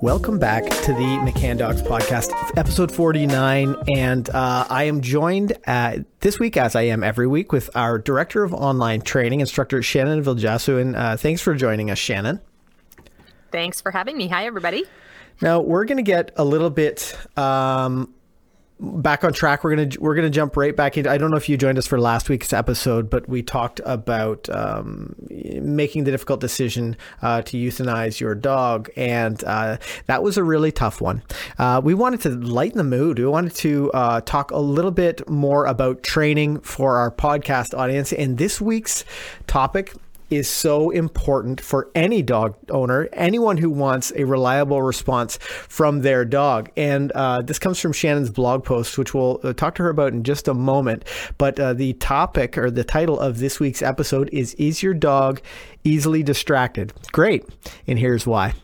Welcome back to the McCann Dogs podcast, episode 49. And uh, I am joined uh, this week, as I am every week, with our director of online training, instructor Shannon Viljasu. And uh, thanks for joining us, Shannon. Thanks for having me. Hi, everybody. Now, we're going to get a little bit um, back on track. We're gonna we're gonna jump right back into. I don't know if you joined us for last week's episode, but we talked about um, making the difficult decision uh, to euthanize your dog, and uh, that was a really tough one. Uh, we wanted to lighten the mood. We wanted to uh, talk a little bit more about training for our podcast audience, and this week's topic is so important for any dog owner, anyone who wants a reliable response from their dog. And uh, this comes from Shannon's blog post, which we'll uh, talk to her about in just a moment. But uh, the topic or the title of this week's episode is Is Your Dog Easily Distracted? Great. And here's why.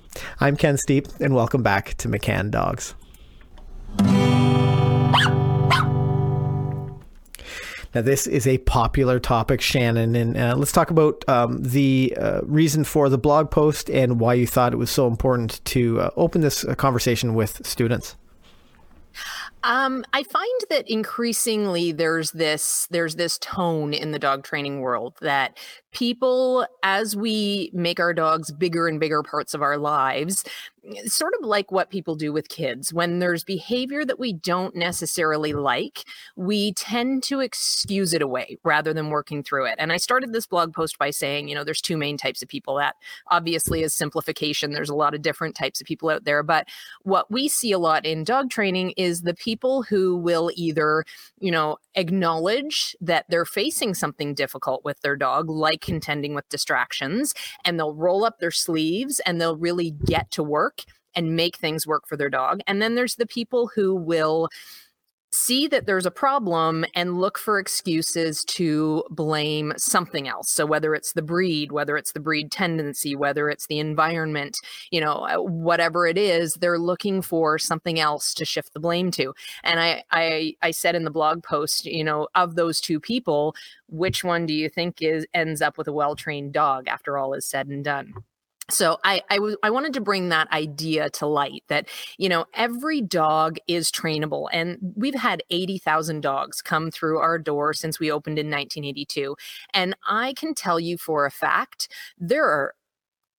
I'm Ken Steepe, and welcome back to McCann Dogs. Now, this is a popular topic, Shannon, and uh, let's talk about um, the uh, reason for the blog post and why you thought it was so important to uh, open this uh, conversation with students. Um, I find that increasingly there's this there's this tone in the dog training world that people, as we make our dogs bigger and bigger parts of our lives, sort of like what people do with kids. When there's behavior that we don't necessarily like, we tend to excuse it away rather than working through it. And I started this blog post by saying, you know, there's two main types of people. That obviously is simplification. There's a lot of different types of people out there. But what we see a lot in dog training is the people who will either, you know, acknowledge that they're facing something difficult with their dog, like contending with distractions, and they'll roll up their sleeves and they'll really get to work and make things work for their dog. And then there's the people who will see that there's a problem and look for excuses to blame something else. So whether it's the breed, whether it's the breed tendency, whether it's the environment, you know, uh, whatever it is, they're looking for something else to shift the blame to. And I I I said in the blog post, you know, of those two people, which one do you think is ends up with a well-trained dog after all is said and done? So I, I, w- I wanted to bring that idea to light that you know every dog is trainable and we've had 80,000 dogs come through our door since we opened in 1982 and I can tell you for a fact there are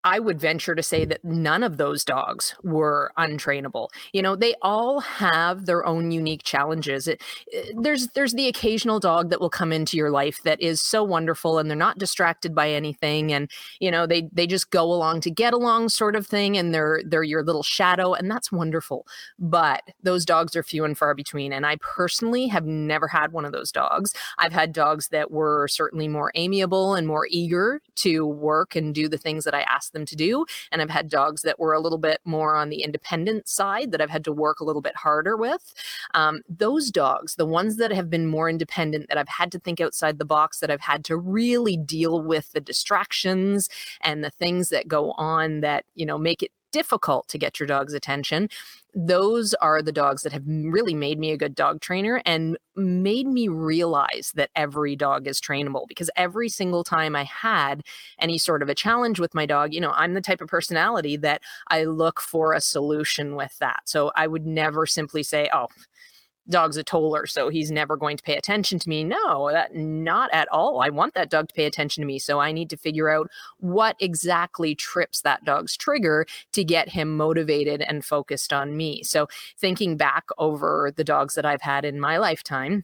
I would venture to say that none of those dogs were untrainable. You know, they all have their own unique challenges. It, it, there's there's the occasional dog that will come into your life that is so wonderful and they're not distracted by anything and you know, they they just go along to get along sort of thing and they're they're your little shadow and that's wonderful. But those dogs are few and far between and I personally have never had one of those dogs. I've had dogs that were certainly more amiable and more eager to work and do the things that I asked them to do. And I've had dogs that were a little bit more on the independent side that I've had to work a little bit harder with. Um, those dogs, the ones that have been more independent, that I've had to think outside the box, that I've had to really deal with the distractions and the things that go on that, you know, make it difficult to get your dog's attention those are the dogs that have really made me a good dog trainer and made me realize that every dog is trainable because every single time I had any sort of a challenge with my dog, you know, I'm the type of personality that I look for a solution with that. So I would never simply say, oh, dog's a toller, so he's never going to pay attention to me. No, that not at all. I want that dog to pay attention to me. So I need to figure out what exactly trips that dog's trigger to get him motivated and focused on me. So thinking back over the dogs that I've had in my lifetime,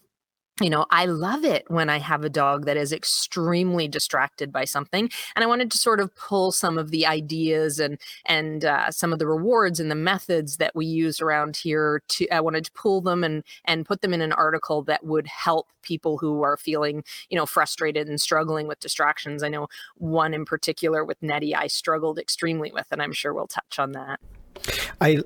you know, I love it when I have a dog that is extremely distracted by something, and I wanted to sort of pull some of the ideas and and uh, some of the rewards and the methods that we use around here. To I wanted to pull them and and put them in an article that would help people who are feeling you know frustrated and struggling with distractions. I know one in particular with Nettie, I struggled extremely with, and I'm sure we'll touch on that. I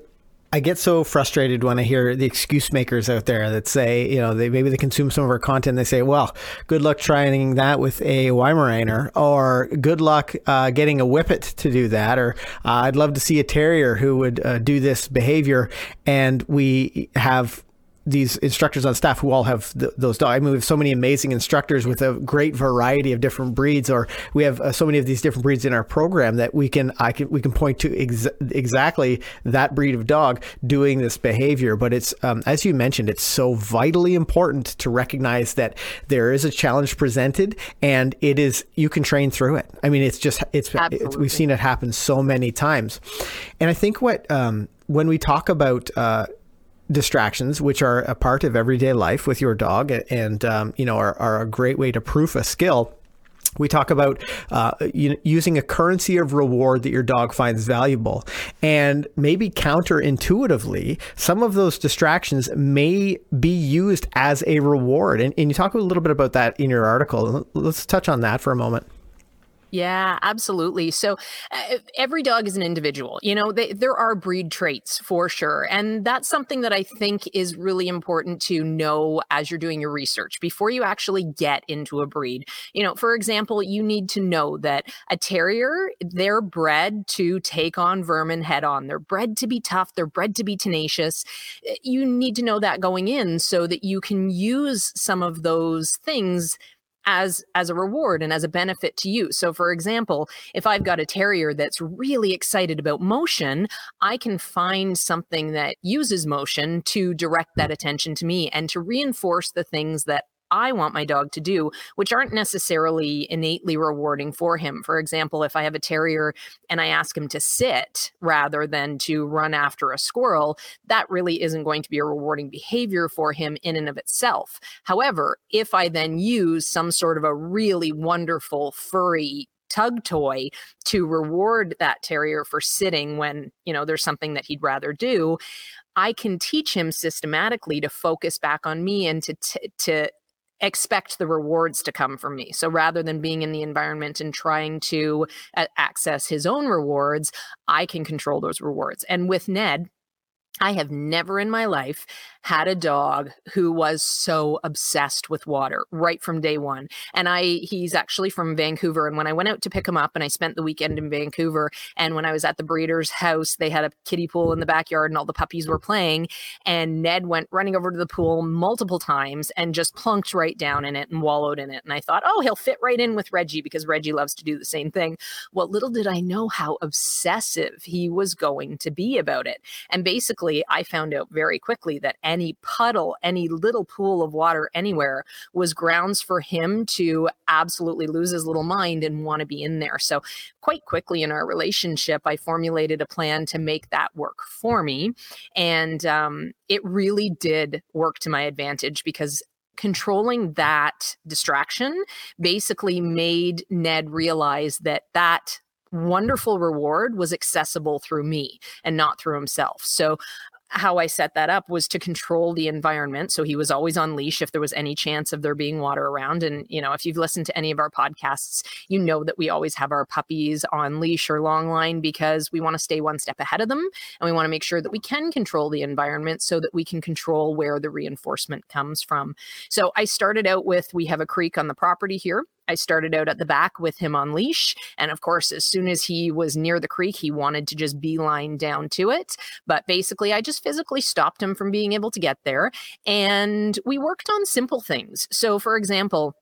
I get so frustrated when I hear the excuse makers out there that say, you know, they maybe they consume some of our content. They say, well, good luck trying that with a Weimaraner, or good luck uh, getting a Whippet to do that, or uh, I'd love to see a Terrier who would uh, do this behavior. And we have these instructors on staff who all have th- those dogs. I mean, we have so many amazing instructors with a great variety of different breeds, or we have uh, so many of these different breeds in our program that we can I can we can point to ex- exactly that breed of dog doing this behavior. But it's um, as you mentioned, it's so vitally important to recognize that there is a challenge presented, and it is you can train through it. I mean, it's just it's, it's we've seen it happen so many times, and I think what um, when we talk about uh, distractions, which are a part of everyday life with your dog, and um, you know are, are a great way to proof a skill. We talk about uh, using a currency of reward that your dog finds valuable. And maybe counterintuitively, some of those distractions may be used as a reward. And, and you talk a little bit about that in your article. Let's touch on that for a moment. Yeah, absolutely. So uh, every dog is an individual. You know, they, there are breed traits for sure. And that's something that I think is really important to know as you're doing your research before you actually get into a breed. You know, for example, you need to know that a terrier, they're bred to take on vermin head on. They're bred to be tough, they're bred to be tenacious. Uh, you need to know that going in so that you can use some of those things as as a reward and as a benefit to you. So for example, if I've got a terrier that's really excited about motion, I can find something that uses motion to direct that attention to me and to reinforce the things that I want my dog to do, which aren't necessarily innately rewarding for him. For example, if I have a terrier and I ask him to sit rather than to run after a squirrel, that really isn't going to be a rewarding behavior for him in and of itself. However, if I then use some sort of a really wonderful furry tug toy to reward that terrier for sitting when you know there's something that he'd rather do i can teach him systematically to focus back on me and to t- to expect the rewards to come from me. So rather than being in the environment and trying to uh, access his own rewards, I can control those rewards. And with Ned, I have never in my life had a dog who was so obsessed with water right from day one. And I he's actually from Vancouver. And when I went out to pick him up and I spent the weekend in Vancouver, and when I was at the breeder's house, they had a kiddie pool in the backyard and all the puppies were playing. And Ned went running over to the pool multiple times and just plunked right down in it and wallowed in it. And I thought, oh, he'll fit right in with Reggie because Reggie loves to do the same thing. Well, little did I know how obsessive he was going to be about it. And basically, I found out very quickly that any puddle, any little pool of water anywhere was grounds for him to absolutely lose his little mind and want to be in there. So, quite quickly in our relationship, I formulated a plan to make that work for me. And um, it really did work to my advantage because controlling that distraction basically made Ned realize that that wonderful reward was accessible through me and not through himself. So how I set that up was to control the environment. So he was always on leash if there was any chance of there being water around. And, you know, if you've listened to any of our podcasts, you know that we always have our puppies on leash or long line because we want to stay one step ahead of them. And we want to make sure that we can control the environment so that we can control where the reinforcement comes from. So I started out with we have a creek on the property here. I started out at the back with him on leash. And of course, as soon as he was near the creek, he wanted to just beeline down to it. But basically, I just physically stopped him from being able to get there. And we worked on simple things. So, for example,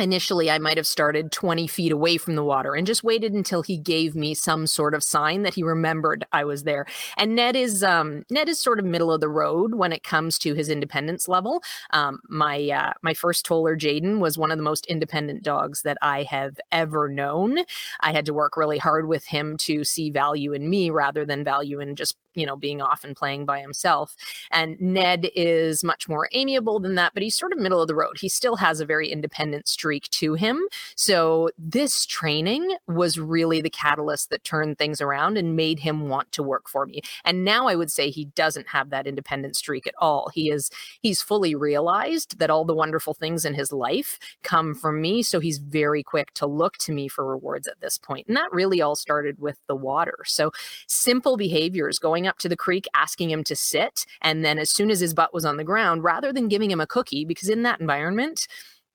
initially I might have started 20 feet away from the water and just waited until he gave me some sort of sign that he remembered I was there. And Ned is um, Ned is sort of middle of the road when it comes to his independence level. Um, my uh, my first toller Jaden was one of the most independent dogs that I have ever known. I had to work really hard with him to see value in me rather than value in just you know, being off and playing by himself. And Ned is much more amiable than that, but he's sort of middle of the road. He still has a very independent streak to him. So this training was really the catalyst that turned things around and made him want to work for me. And now I would say he doesn't have that independent streak at all. He is he's fully realized that all the wonderful things in his life come from me, so he's very quick to look to me for rewards at this point. And that really all started with the water. So simple behaviors going up to the creek asking him to sit. And then as soon as his butt was on the ground, rather than giving him a cookie, because in that environment,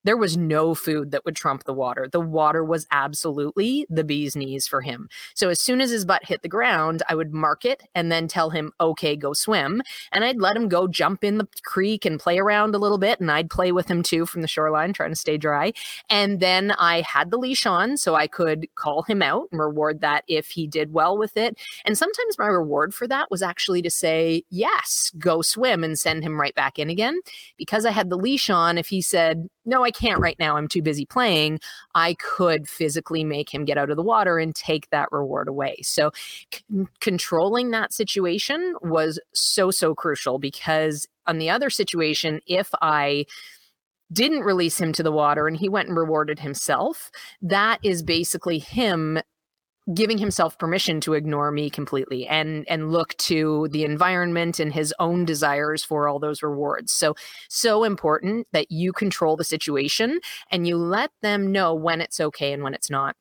There was no food that would trump the water. The water was absolutely the bee's knees for him. So as soon as his butt hit the ground, I would mark it and then tell him, okay, go swim. And I'd let him go jump in the creek and play around a little bit. And I'd play with him too from the shoreline, trying to stay dry. And then I had the leash on so I could call him out and reward that if he did well with it. And sometimes my reward for that was actually to say, yes, go swim and send him right back in again. Because I had the leash on, if he said, no, I can't right now, I'm too busy playing, I could physically make him get out of the water and take that reward away. So c- controlling that situation was so, so crucial because on the other situation, if I didn't release him to the water and he went and rewarded himself, that is basically him giving himself permission to ignore me completely and and look to the environment and his own desires for all those rewards. So so important that you control the situation and you let them know when it's okay and when it's not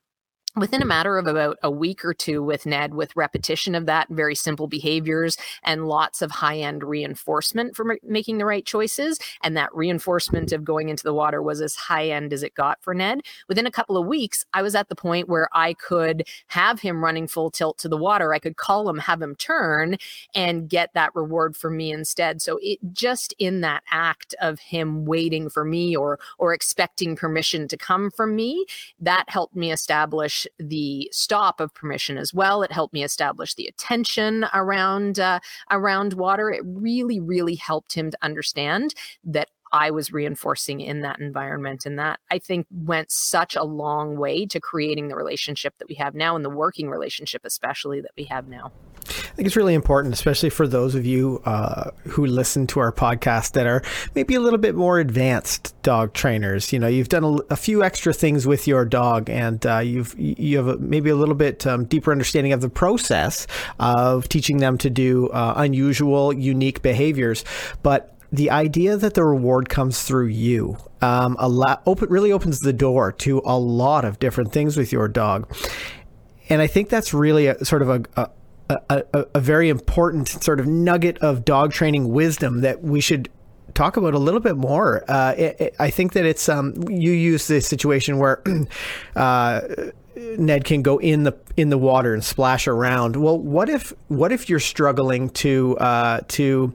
within a matter of about a week or two with Ned, with repetition of that, very simple behaviors, and lots of high end reinforcement for m- making the right choices. And that reinforcement of going into the water was as high end as it got for Ned. Within a couple of weeks, I was at the point where I could have him running full tilt to the water. I could call him, have him turn, and get that reward for me instead. So it just in that act of him waiting for me or or expecting permission to come from me, that helped me establish the stop of permission as well. It helped me establish the attention around uh, around water. It really, really helped him to understand that I was reinforcing in that environment. And that I think went such a long way to creating the relationship that we have now and the working relationship, especially that we have now. I think it's really important, especially for those of you uh, who listen to our podcast that are maybe a little bit more advanced dog trainers. You know, you've done a, a few extra things with your dog, and uh, you've you have a, maybe a little bit um, deeper understanding of the process of teaching them to do uh, unusual, unique behaviors. But the idea that the reward comes through you um, a lot, open, really opens the door to a lot of different things with your dog. And I think that's really a, sort of a, a a, a, a, very important sort of nugget of dog training wisdom that we should talk about a little bit more. Uh, it, it, I think that it's um, you use the situation where uh, Ned can go in the in the water and splash around. Well, what if what if you're struggling to uh, to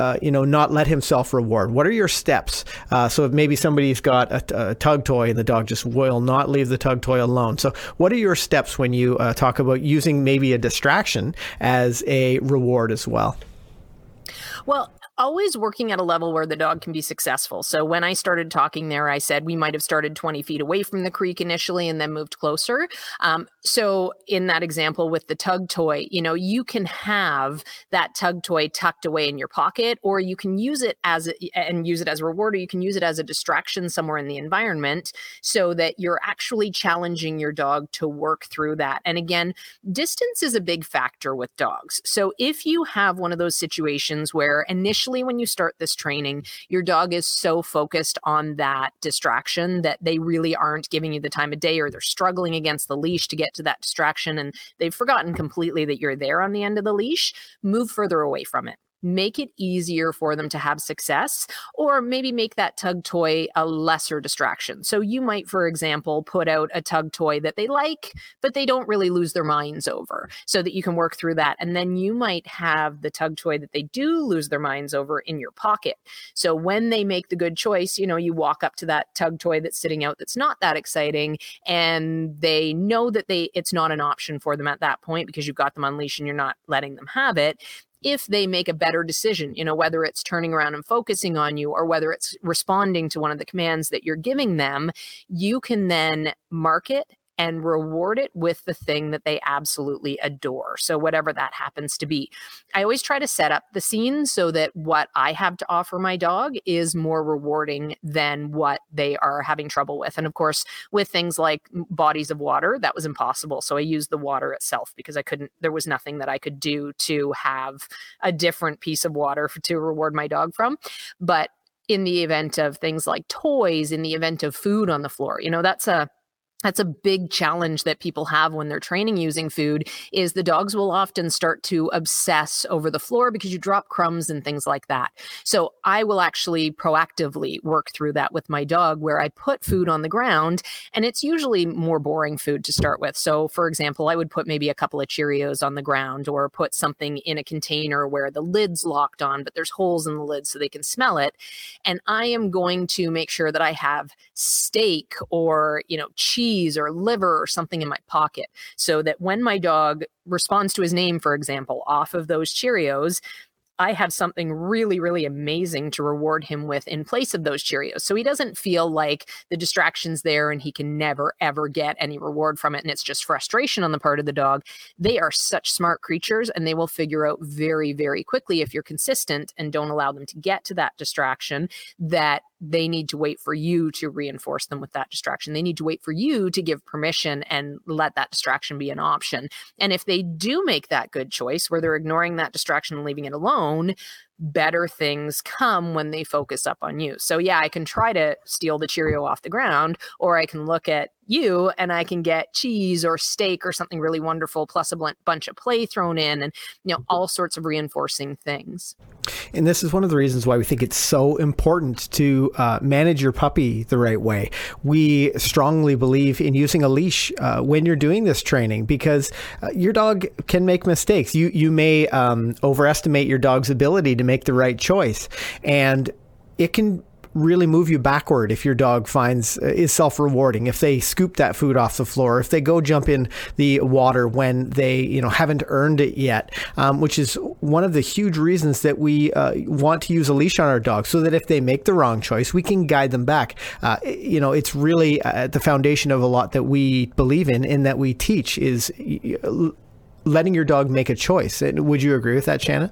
uh, you know, not let himself reward? What are your steps? Uh, so if maybe somebody's got a, a, tug toy and the dog just will not leave the tug toy alone. So what are your steps when you uh, talk about using maybe a distraction as a reward as well? Well, always working at a level where the dog can be successful. So when I started talking there, I said we might have started 20 feet away from the creek initially and then moved closer. Um, so in that example with the tug toy, you know, you can have that tug toy tucked away in your pocket, or you can use it as a, and use it as a reward, or you can use it as a distraction somewhere in the environment so that you're actually challenging your dog to work through that. And again, distance is a big factor with dogs. So if you have one of those situations where initially when you start this training, your dog is so focused on that distraction that they really aren't giving you the time of day or they're struggling against the leash to get to that distraction and they've forgotten completely that you're there on the end of the leash, move further away from it make it easier for them to have success or maybe make that tug toy a lesser distraction. So you might for example put out a tug toy that they like but they don't really lose their minds over so that you can work through that and then you might have the tug toy that they do lose their minds over in your pocket. So when they make the good choice, you know, you walk up to that tug toy that's sitting out that's not that exciting and they know that they it's not an option for them at that point because you've got them on leash and you're not letting them have it if they make a better decision, you know, whether it's turning around and focusing on you or whether it's responding to one of the commands that you're giving them, you can then mark it and reward it with the thing that they absolutely adore. So, whatever that happens to be. I always try to set up the scene so that what I have to offer my dog is more rewarding than what they are having trouble with. And of course, with things like bodies of water, that was impossible. So, I used the water itself because I couldn't, there was nothing that I could do to have a different piece of water to reward my dog from. But in the event of things like toys, in the event of food on the floor, you know, that's a that's a big challenge that people have when they're training using food is the dogs will often start to obsess over the floor because you drop crumbs and things like that. So i will actually proactively work through that with my dog where i put food on the ground and it's usually more boring food to start with. So for example i would put maybe a couple of cheerios on the ground or put something in a container where the lid's locked on but there's holes in the lid so they can smell it. And i am going to make sure that i have steak or you know cheese cheese or liver or something in my pocket so that when my dog responds to his name, for example, off of those Cheerios, I have something really, really amazing to reward him with in place of those Cheerios. So he doesn't feel like the distraction's there and he can never, ever get any reward from it. And it's just frustration on the part of the dog. They are such smart creatures and they will figure out very, very quickly if you're consistent and don't allow them to get to that distraction that they need to wait for you to reinforce them with that distraction. They need to wait for you to give permission and let that distraction be an option. And if they do make that good choice where they're ignoring that distraction and leaving it alone, better things come when they focus up on you. So, yeah, I can try to steal the Cheerio off the ground, or I can look at you and I can get cheese or steak or something really wonderful, plus a bunch of play thrown in and, you know, all sorts of reinforcing things. And this is one of the reasons why we think it's so important to uh, manage your puppy the right way. We strongly believe in using a leash uh, when you're doing this training because uh, your dog can make mistakes. You you may um, overestimate your dog's ability to make the right choice, and it can really move you backward if your dog finds uh, is self-rewarding if they scoop that food off the floor if they go jump in the water when they you know haven't earned it yet um, which is one of the huge reasons that we uh, want to use a leash on our dog so that if they make the wrong choice we can guide them back. Uh, you know it's really at uh, the foundation of a lot that we believe in and that we teach is letting your dog make a choice. Would you agree with that shannon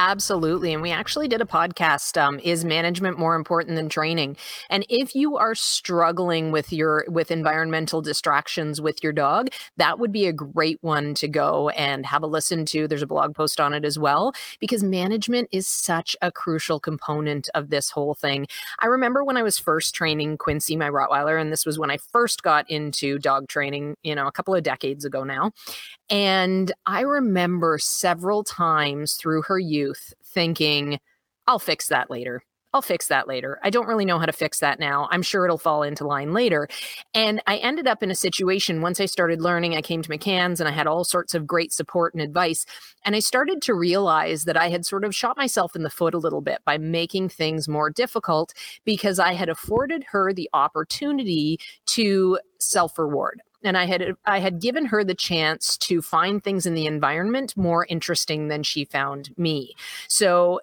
Absolutely. And we actually did a podcast um, is management more important than training? And if you are struggling with your with environmental distractions with your dog, that would be a great one to go and have a listen to. There's a blog post on it as well because management is such a crucial component of this whole thing. I remember when I was first training Quincy, my Rottweiler, and this was when I first got into dog training, you know, a couple of decades ago now. And I remember several times through her youth thinking, I'll fix that later. I'll fix that later. I don't really know how to fix that now. I'm sure it'll fall into line later. And I ended up in a situation once I started learning, I came to McCann's and I had all sorts of great support and advice. And I started to realize that I had sort of shot myself in the foot a little bit by making things more difficult because I had afforded her the opportunity to self reward and I had I had given her the chance to find things in the environment more interesting than she found me. So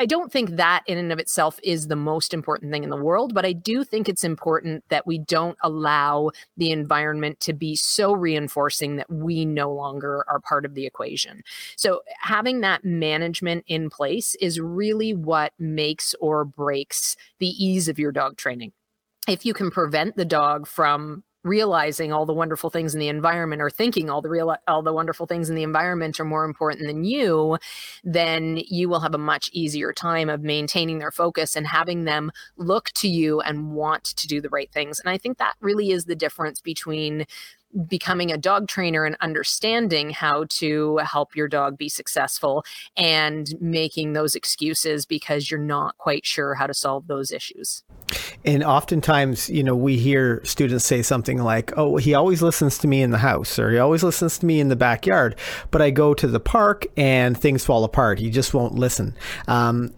I don't think that in and of itself is the most important thing in the world, but I do think it's important that we don't allow the environment to be so reinforcing that we no longer are part of the equation. So, having that management in place is really what makes or breaks the ease of your dog training if you can prevent the dog from realizing all the wonderful things in the environment or thinking all the real all the wonderful things in the environment are more important than you then you will have a much easier time of maintaining their focus and having them look to you and want to do the right things. And i think that really is the difference between becoming a dog trainer and understanding how to help your dog be successful and making those excuses because you're not quite sure how to solve those issues. And oftentimes, you know, we hear students say something like, oh, he always listens to me in the house or he always listens to me in the backyard, but I go to the park and things fall apart. He just won't listen. Um,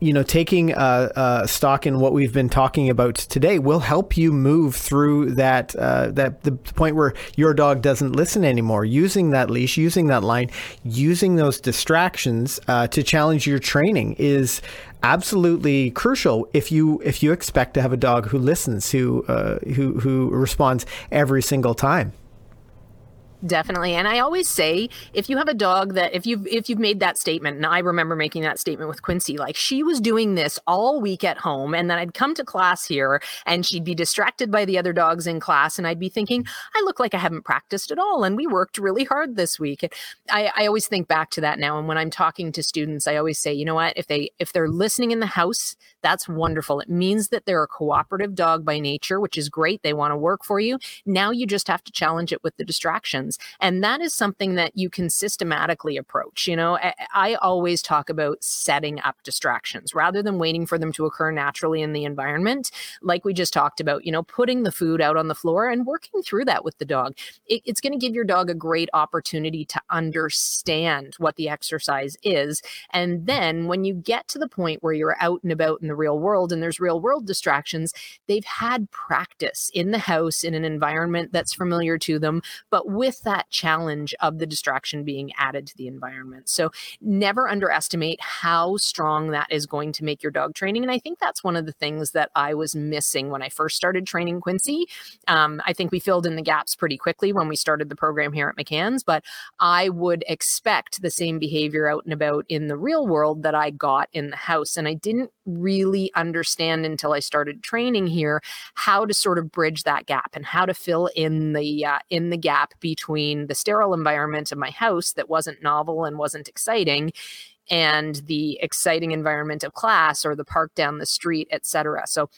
you know, taking uh, uh, stock in what we've been talking about today will help you move through that uh, that the point where your dog doesn't listen anymore. Using that leash, using that line, using those distractions uh, to challenge your training is absolutely crucial if you if you expect to have a dog who listens, who who who responds every single time. Definitely. And I always say if you have a dog that if you've if you've made that statement, and I remember making that statement with Quincy, like she was doing this all week at home, and then I'd come to class here and she'd be distracted by the other dogs in class, and I'd be thinking, I look like I haven't practiced at all. And we worked really hard this week. I, I always think back to that now. And when I'm talking to students, I always say, you know what, if they if they're listening in the house, that's wonderful. It means that they're a cooperative dog by nature, which is great. They want to work for you. Now you just have to challenge it with the distractions. And that is something that you can systematically approach. You know, I, I always talk about setting up distractions rather than waiting for them to occur naturally in the environment. Like we just talked about, you know, putting the food out on the floor and working through that with the dog. It, it's going to give your dog a great opportunity to understand what the exercise is. And then when you get to the point where you're out and about in the real world and there's real world distractions, they've had practice in the house in an environment that's familiar to them, but with that challenge of the distraction being added to the environment. So never underestimate how strong that is going to make your dog training. And I think that's one of the things that I was missing when I first started training Quincy. Um, I think we filled in the gaps pretty quickly when we started the program here at McCann's, but I would expect the same behavior out and about in the real world that I got in the house. And I didn't really understand until I started training here how to sort of bridge that gap and how to fill in the uh, in the gap between the sterile environment of my house that wasn't novel and wasn't exciting and the exciting environment of class or the park down the street, etc. So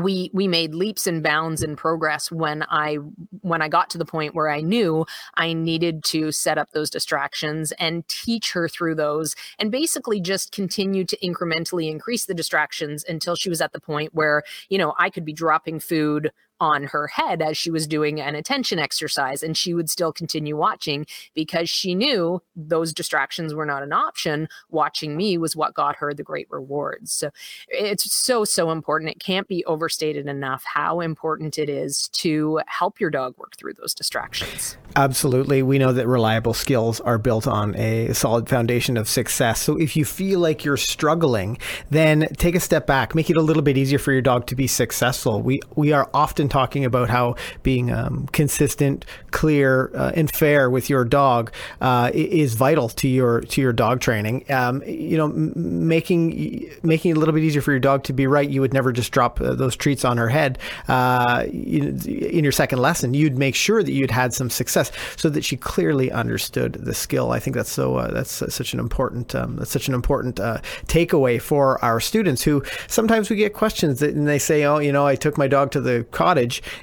we we made leaps and bounds in progress when i when i got to the point where i knew i needed to set up those distractions and teach her through those and basically just continue to incrementally increase the distractions until she was at the point where you know i could be dropping food on her head as she was doing an attention exercise and she would still continue watching because she knew those distractions were not an option. Watching me was what got her the great rewards. So it's so so important. It can't be overstated enough how important it is to help your dog work through those distractions. Absolutely. We know that reliable skills are built on a solid foundation of success. So if you feel like you're struggling then take a step back. Make it a little bit easier for your dog to be successful. We we are often talking about how being um, consistent, clear, uh, and fair with your dog uh, is vital to your to your dog training. Um, you know, making making it a little bit easier for your dog to be right. You would never just drop uh, those treats on her head uh, in your second lesson. You'd make sure that you'd had some success so that she clearly understood the skill. I think that's so uh, that's such an important um, that's such an important takeaway for our students who sometimes we get questions that, and they say, oh, you know, I took my dog to the cottage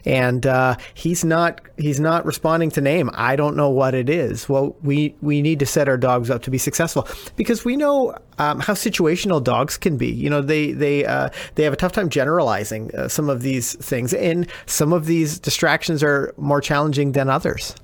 and uh, he's not he's not responding to name. I don't know what it is. Well, we we need to set our dogs up to be successful because we know um, how situational dogs can be. You know, they they uh, they have a tough time generalizing uh, some of these things, and some of these distractions are more challenging than others.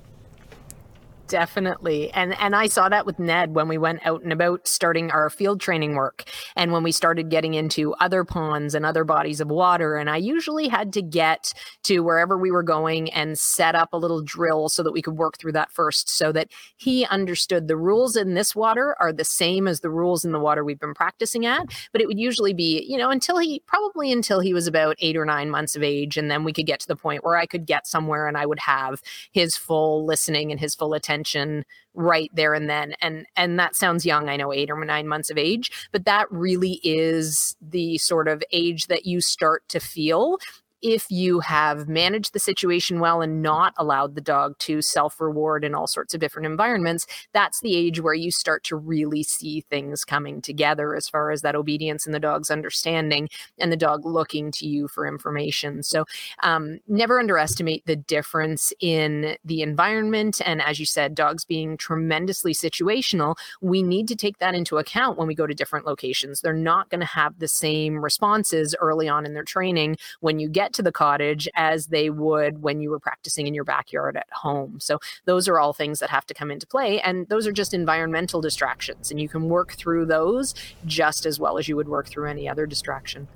Definitely. And and I saw that with Ned when we went out and about starting our field training work and when we started getting into other ponds and other bodies of water and I usually had to get to wherever we were going and set up a little drill so that we could work through that first so that he understood the rules in this water are the same as the rules in the water we've been practicing at, but it would usually be, you know, until he probably until he was about 8 or 9 months of age and then we could get to the point where I could get somewhere and I would have his full listening and his full attention attention right there and then and and that sounds young i know 8 or 9 months of age but that really is the sort of age that you start to feel if you have managed the situation well and not allowed the dog to self reward in all sorts of different environments, that's the age where you start to really see things coming together as far as that obedience and the dog's understanding and the dog looking to you for information. So, um, never underestimate the difference in the environment. And as you said, dogs being tremendously situational, we need to take that into account when we go to different locations. They're not going to have the same responses early on in their training when you get get to the cottage as they would when you were practicing in your backyard at home. So those are all things that have to come into play. And those are just environmental distractions. And you can work through those just as well as you would work through any other distraction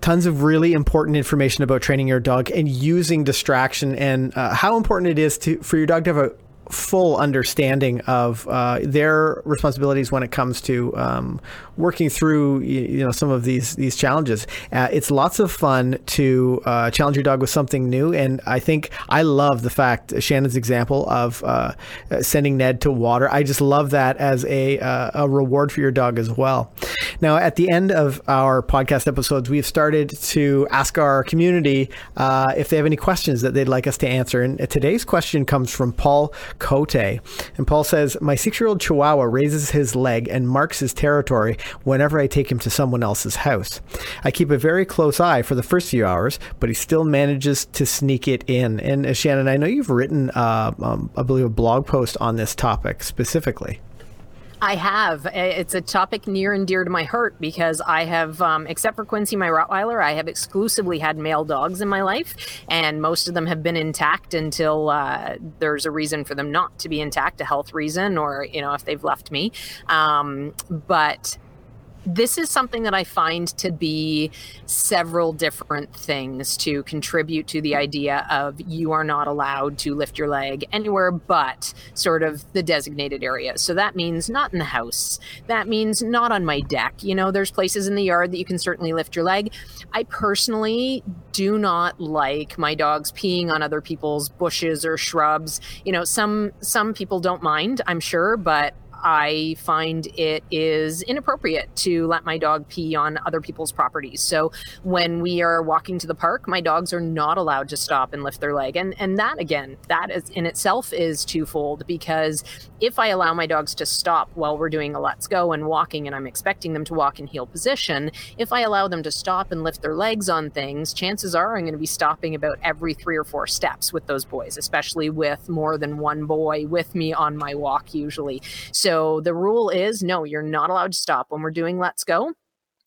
tons of really important information about training your dog and using distraction and uh, how important it is to for your dog to have a full understanding of uh, their responsibilities when it comes to um, working through you know some of these these challenges. Uh, it's lots of fun to uh, challenge your dog with something new, and I think I love the fact Shannon's example of uh, sending Ned to water. I just love that as a uh, a reward for your dog as well. Now, at the end of our podcast episodes, we've started to ask our community uh, if they have any questions that they'd like us to answer, and today's question comes from Paul Cote. And Paul says, My six year old Chihuahua raises his leg and marks his territory whenever I take him to someone else's house. I keep a very close eye for the first few hours, but he still manages to sneak it in. And uh, Shannon, I know you've written, uh, um, I believe, a blog post on this topic specifically. I have. It's a topic near and dear to my heart because I have, um, except for Quincy, my Rottweiler, I have exclusively had male dogs in my life, and most of them have been intact until uh, there's a reason for them not to be intact, a health reason, or you know if they've left me. Um, but this is something that I find to be several different things to contribute to the idea of you are not allowed to lift your leg anywhere but sort of the designated area. So that means not in the house. That means not on my deck. You know, there's places in the yard that you can certainly lift your leg. I personally do not like my dogs peeing on other people's bushes or shrubs. You know, some some people don't mind, I'm sure, but I find it is inappropriate to let my dog pee on other people's properties. So when we are walking to the park, my dogs are not allowed to stop and lift their leg. And and that again, that is in itself is twofold because if I allow my dogs to stop while we're doing a let's go and walking and I'm expecting them to walk in heel position, if I allow them to stop and lift their legs on things, chances are I'm going to be stopping about every 3 or 4 steps with those boys, especially with more than one boy with me on my walk usually. So so the rule is no, you're not allowed to stop when we're doing let's go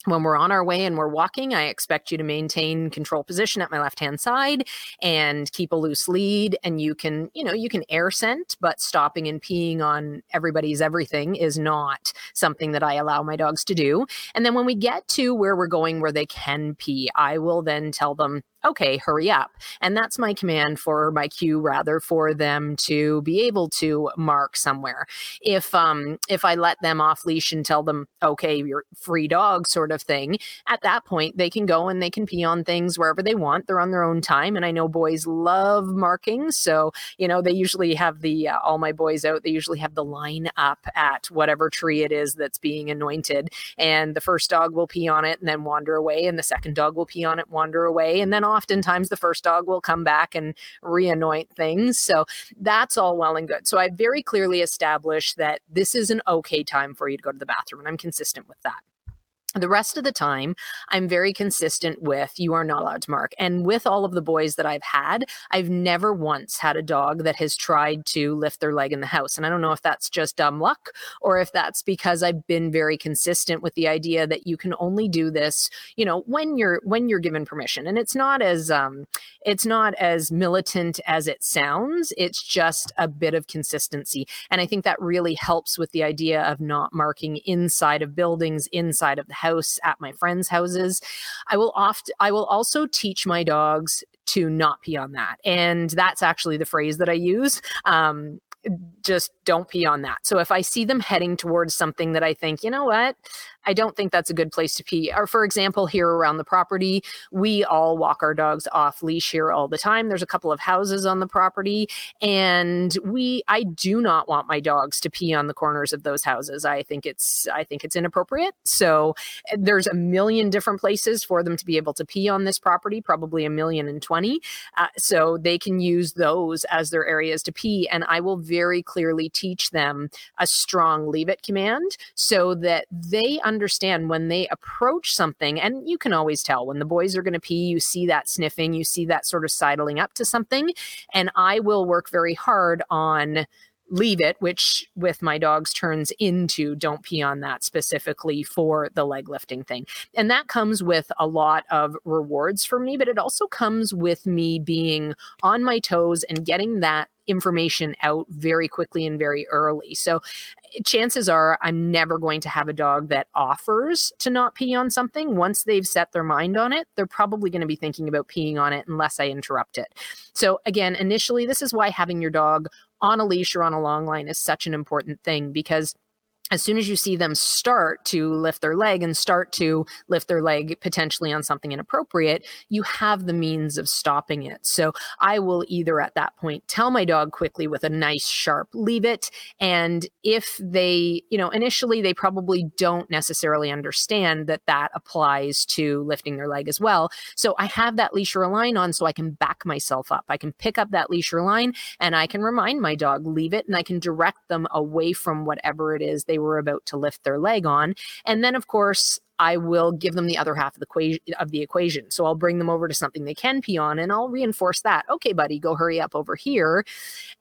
when we're on our way and we're walking, I expect you to maintain control position at my left hand side and keep a loose lead. And you can, you know, you can air scent, but stopping and peeing on everybody's everything is not something that I allow my dogs to do. And then when we get to where we're going where they can pee, I will then tell them, okay, hurry up. And that's my command for my cue rather for them to be able to mark somewhere. If um if I let them off leash and tell them, okay, you're free dog sort of thing, at that point they can go and they can pee on things wherever they want. They're on their own time. And I know boys love markings. So, you know, they usually have the uh, all my boys out, they usually have the line up at whatever tree it is that's being anointed. And the first dog will pee on it and then wander away. And the second dog will pee on it, wander away. And then oftentimes the first dog will come back and reanoint things. So that's all well and good. So I very clearly established that this is an okay time for you to go to the bathroom, and I'm consistent with that. The rest of the time, I'm very consistent with you are not allowed to mark. And with all of the boys that I've had, I've never once had a dog that has tried to lift their leg in the house. And I don't know if that's just dumb luck or if that's because I've been very consistent with the idea that you can only do this, you know, when you're when you're given permission. And it's not as um it's not as militant as it sounds. It's just a bit of consistency. And I think that really helps with the idea of not marking inside of buildings, inside of the house at my friends' houses. I will oft I will also teach my dogs to not pee on that. And that's actually the phrase that I use. Um, just don't pee on that. So if I see them heading towards something that I think, you know what, I don't think that's a good place to pee. Or for example, here around the property, we all walk our dogs off leash here all the time. There's a couple of houses on the property, and we I do not want my dogs to pee on the corners of those houses. I think it's I think it's inappropriate. So eh, there's a million different places for them to be able to pee on this property, probably a million and twenty. Uh, so they can use those as their areas to pee, and I will very clearly teach them a strong leave it command so that they understand when they approach something, and you can always tell when the boys are going to pee, you see that sniffing, you see that sort of sidling up to something. And I will work very hard on leave it, which with my dogs turns into don't pee on that specifically for the leg lifting thing. And that comes with a lot of rewards for me, but it also comes with me being on my toes and getting that information out very quickly and very early. So chances are I'm never going to have a dog that offers to not pee on something. Once they've set their mind on it, they're probably going to be thinking about peeing on it unless I interrupt it. So again, initially this is why having your dog on a leash or on a long line is such an important thing because as soon as you see them start to lift their leg and start to lift their leg potentially on something inappropriate, you have the means of stopping it. So I will either at that point tell my dog quickly with a nice sharp leave it. And if they, you know, initially they probably don't necessarily understand that that applies to lifting their leg as well. So I have that leash or line on so I can back myself up. I can pick up that leash or line and I can remind my dog, leave it, and I can direct them away from whatever it is they were about to lift their leg on. And then, of course, I will give them the other half of the, equation, of the equation. So I'll bring them over to something they can pee on and I'll reinforce that. Okay, buddy, go hurry up over here.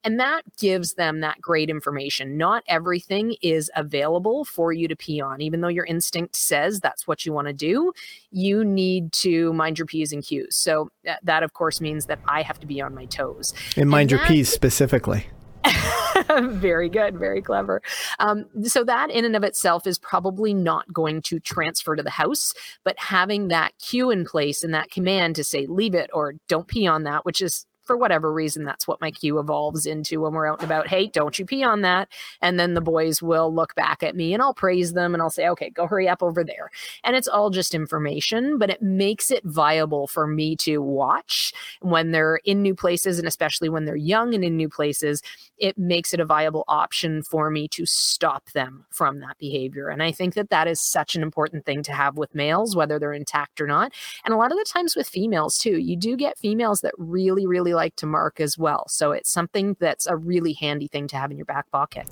And that gives them that great information. Not everything is available for you to pee on, even though your instinct says that's what you want to do. You need to mind your P's and Q's. So uh, that, of course, means that I have to be on my toes. And mind and your that, P's specifically. very good, very clever. Um, so that in and of itself is probably not going to transfer to the house, but having that cue in place and that command to say leave it or don't pee on that, which is for whatever reason, that's what my cue evolves into when we're out and about. Hey, don't you pee on that. And then the boys will look back at me and I'll praise them and I'll say, okay, go hurry up over there. And it's all just information, but it makes it viable for me to watch when they're in new places and especially when they're young and in new places. It makes it a viable option for me to stop them from that behavior. And I think that that is such an important thing to have with males, whether they're intact or not. And a lot of the times with females too, you do get females that really, really like to mark as well. So it's something that's a really handy thing to have in your back pocket.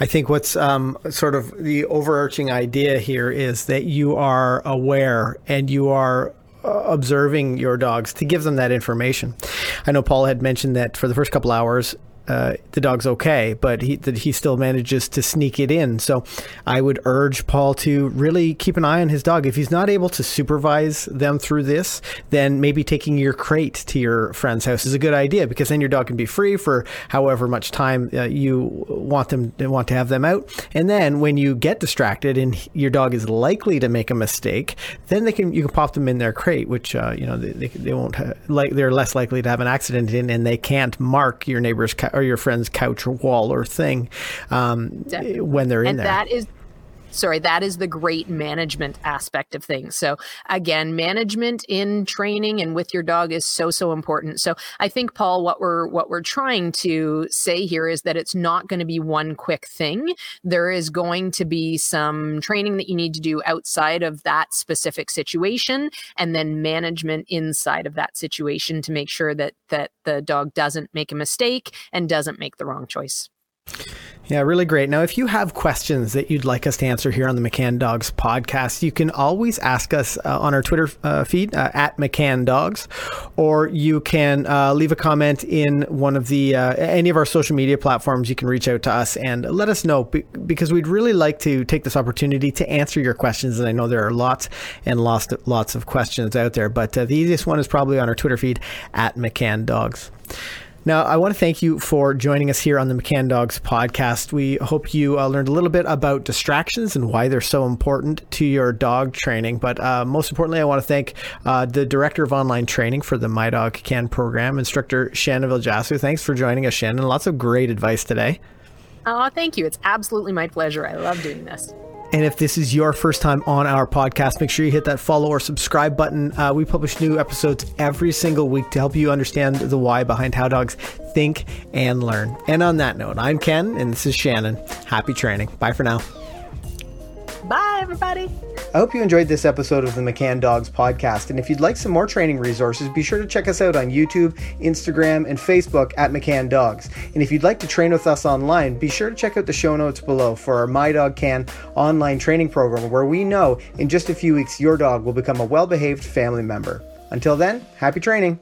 I think what's um, sort of the overarching idea here is that you are aware and you are uh, observing your dogs to give them that information. I know Paul had mentioned that for the first couple hours, uh, the dog's okay, but he he still manages to sneak it in. So I would urge Paul to really keep an eye on his dog. If he's not able to supervise them through this, then maybe taking your crate to your friend's house is a good idea because then your dog can be free for however much time uh, you want them want to have them out. And then when you get distracted and your dog is likely to make a mistake, then they can you can pop them in their crate, which uh, you know they, they, won't have, like they're less likely to have an accident in, and they can't mark your neighbor's or your friend's couch or wall or thing um, when they're in and there. That is sorry that is the great management aspect of things. So again management in training and with your dog is so so important. So i think paul what we're what we're trying to say here is that it's not going to be one quick thing. There is going to be some training that you need to do outside of that specific situation and then management inside of that situation to make sure that that the dog doesn't make a mistake and doesn't make the wrong choice yeah, really great. Now, if you have questions that you'd like us to answer here on the McCann Dogs podcast, you can always ask us uh, on our Twitter uh, feed uh, at McCann Dogs, or you can uh, leave a comment in one of the uh, any of our social media platforms. You can reach out to us and let us know because we'd really like to take this opportunity to answer your questions. And I know there are lots and lots lots of questions out there, but uh, the easiest one is probably on our Twitter feed at McCann Dogs. Now, I want to thank you for joining us here on the McCann Dogs podcast. We hope you uh, learned a little bit about distractions and why they're so important to your dog training. But uh, most importantly, I want to thank uh, the director of online training for the My Dog Can program, instructor Shannon Viljasu. Thanks for joining us, Shannon. Lots of great advice today. Oh, thank you. It's absolutely my pleasure. I love doing this. And if this is your first time on our podcast, make sure you hit that follow or subscribe button. Uh, we publish new episodes every single week to help you understand the why behind how dogs think and learn. And on that note, I'm Ken, and this is Shannon. Happy training. Bye for now. Bye, everybody. I hope you enjoyed this episode of the McCann Dogs podcast. And if you'd like some more training resources, be sure to check us out on YouTube, Instagram, and Facebook at McCann Dogs. And if you'd like to train with us online, be sure to check out the show notes below for our My Dog Can online training program, where we know in just a few weeks your dog will become a well behaved family member. Until then, happy training.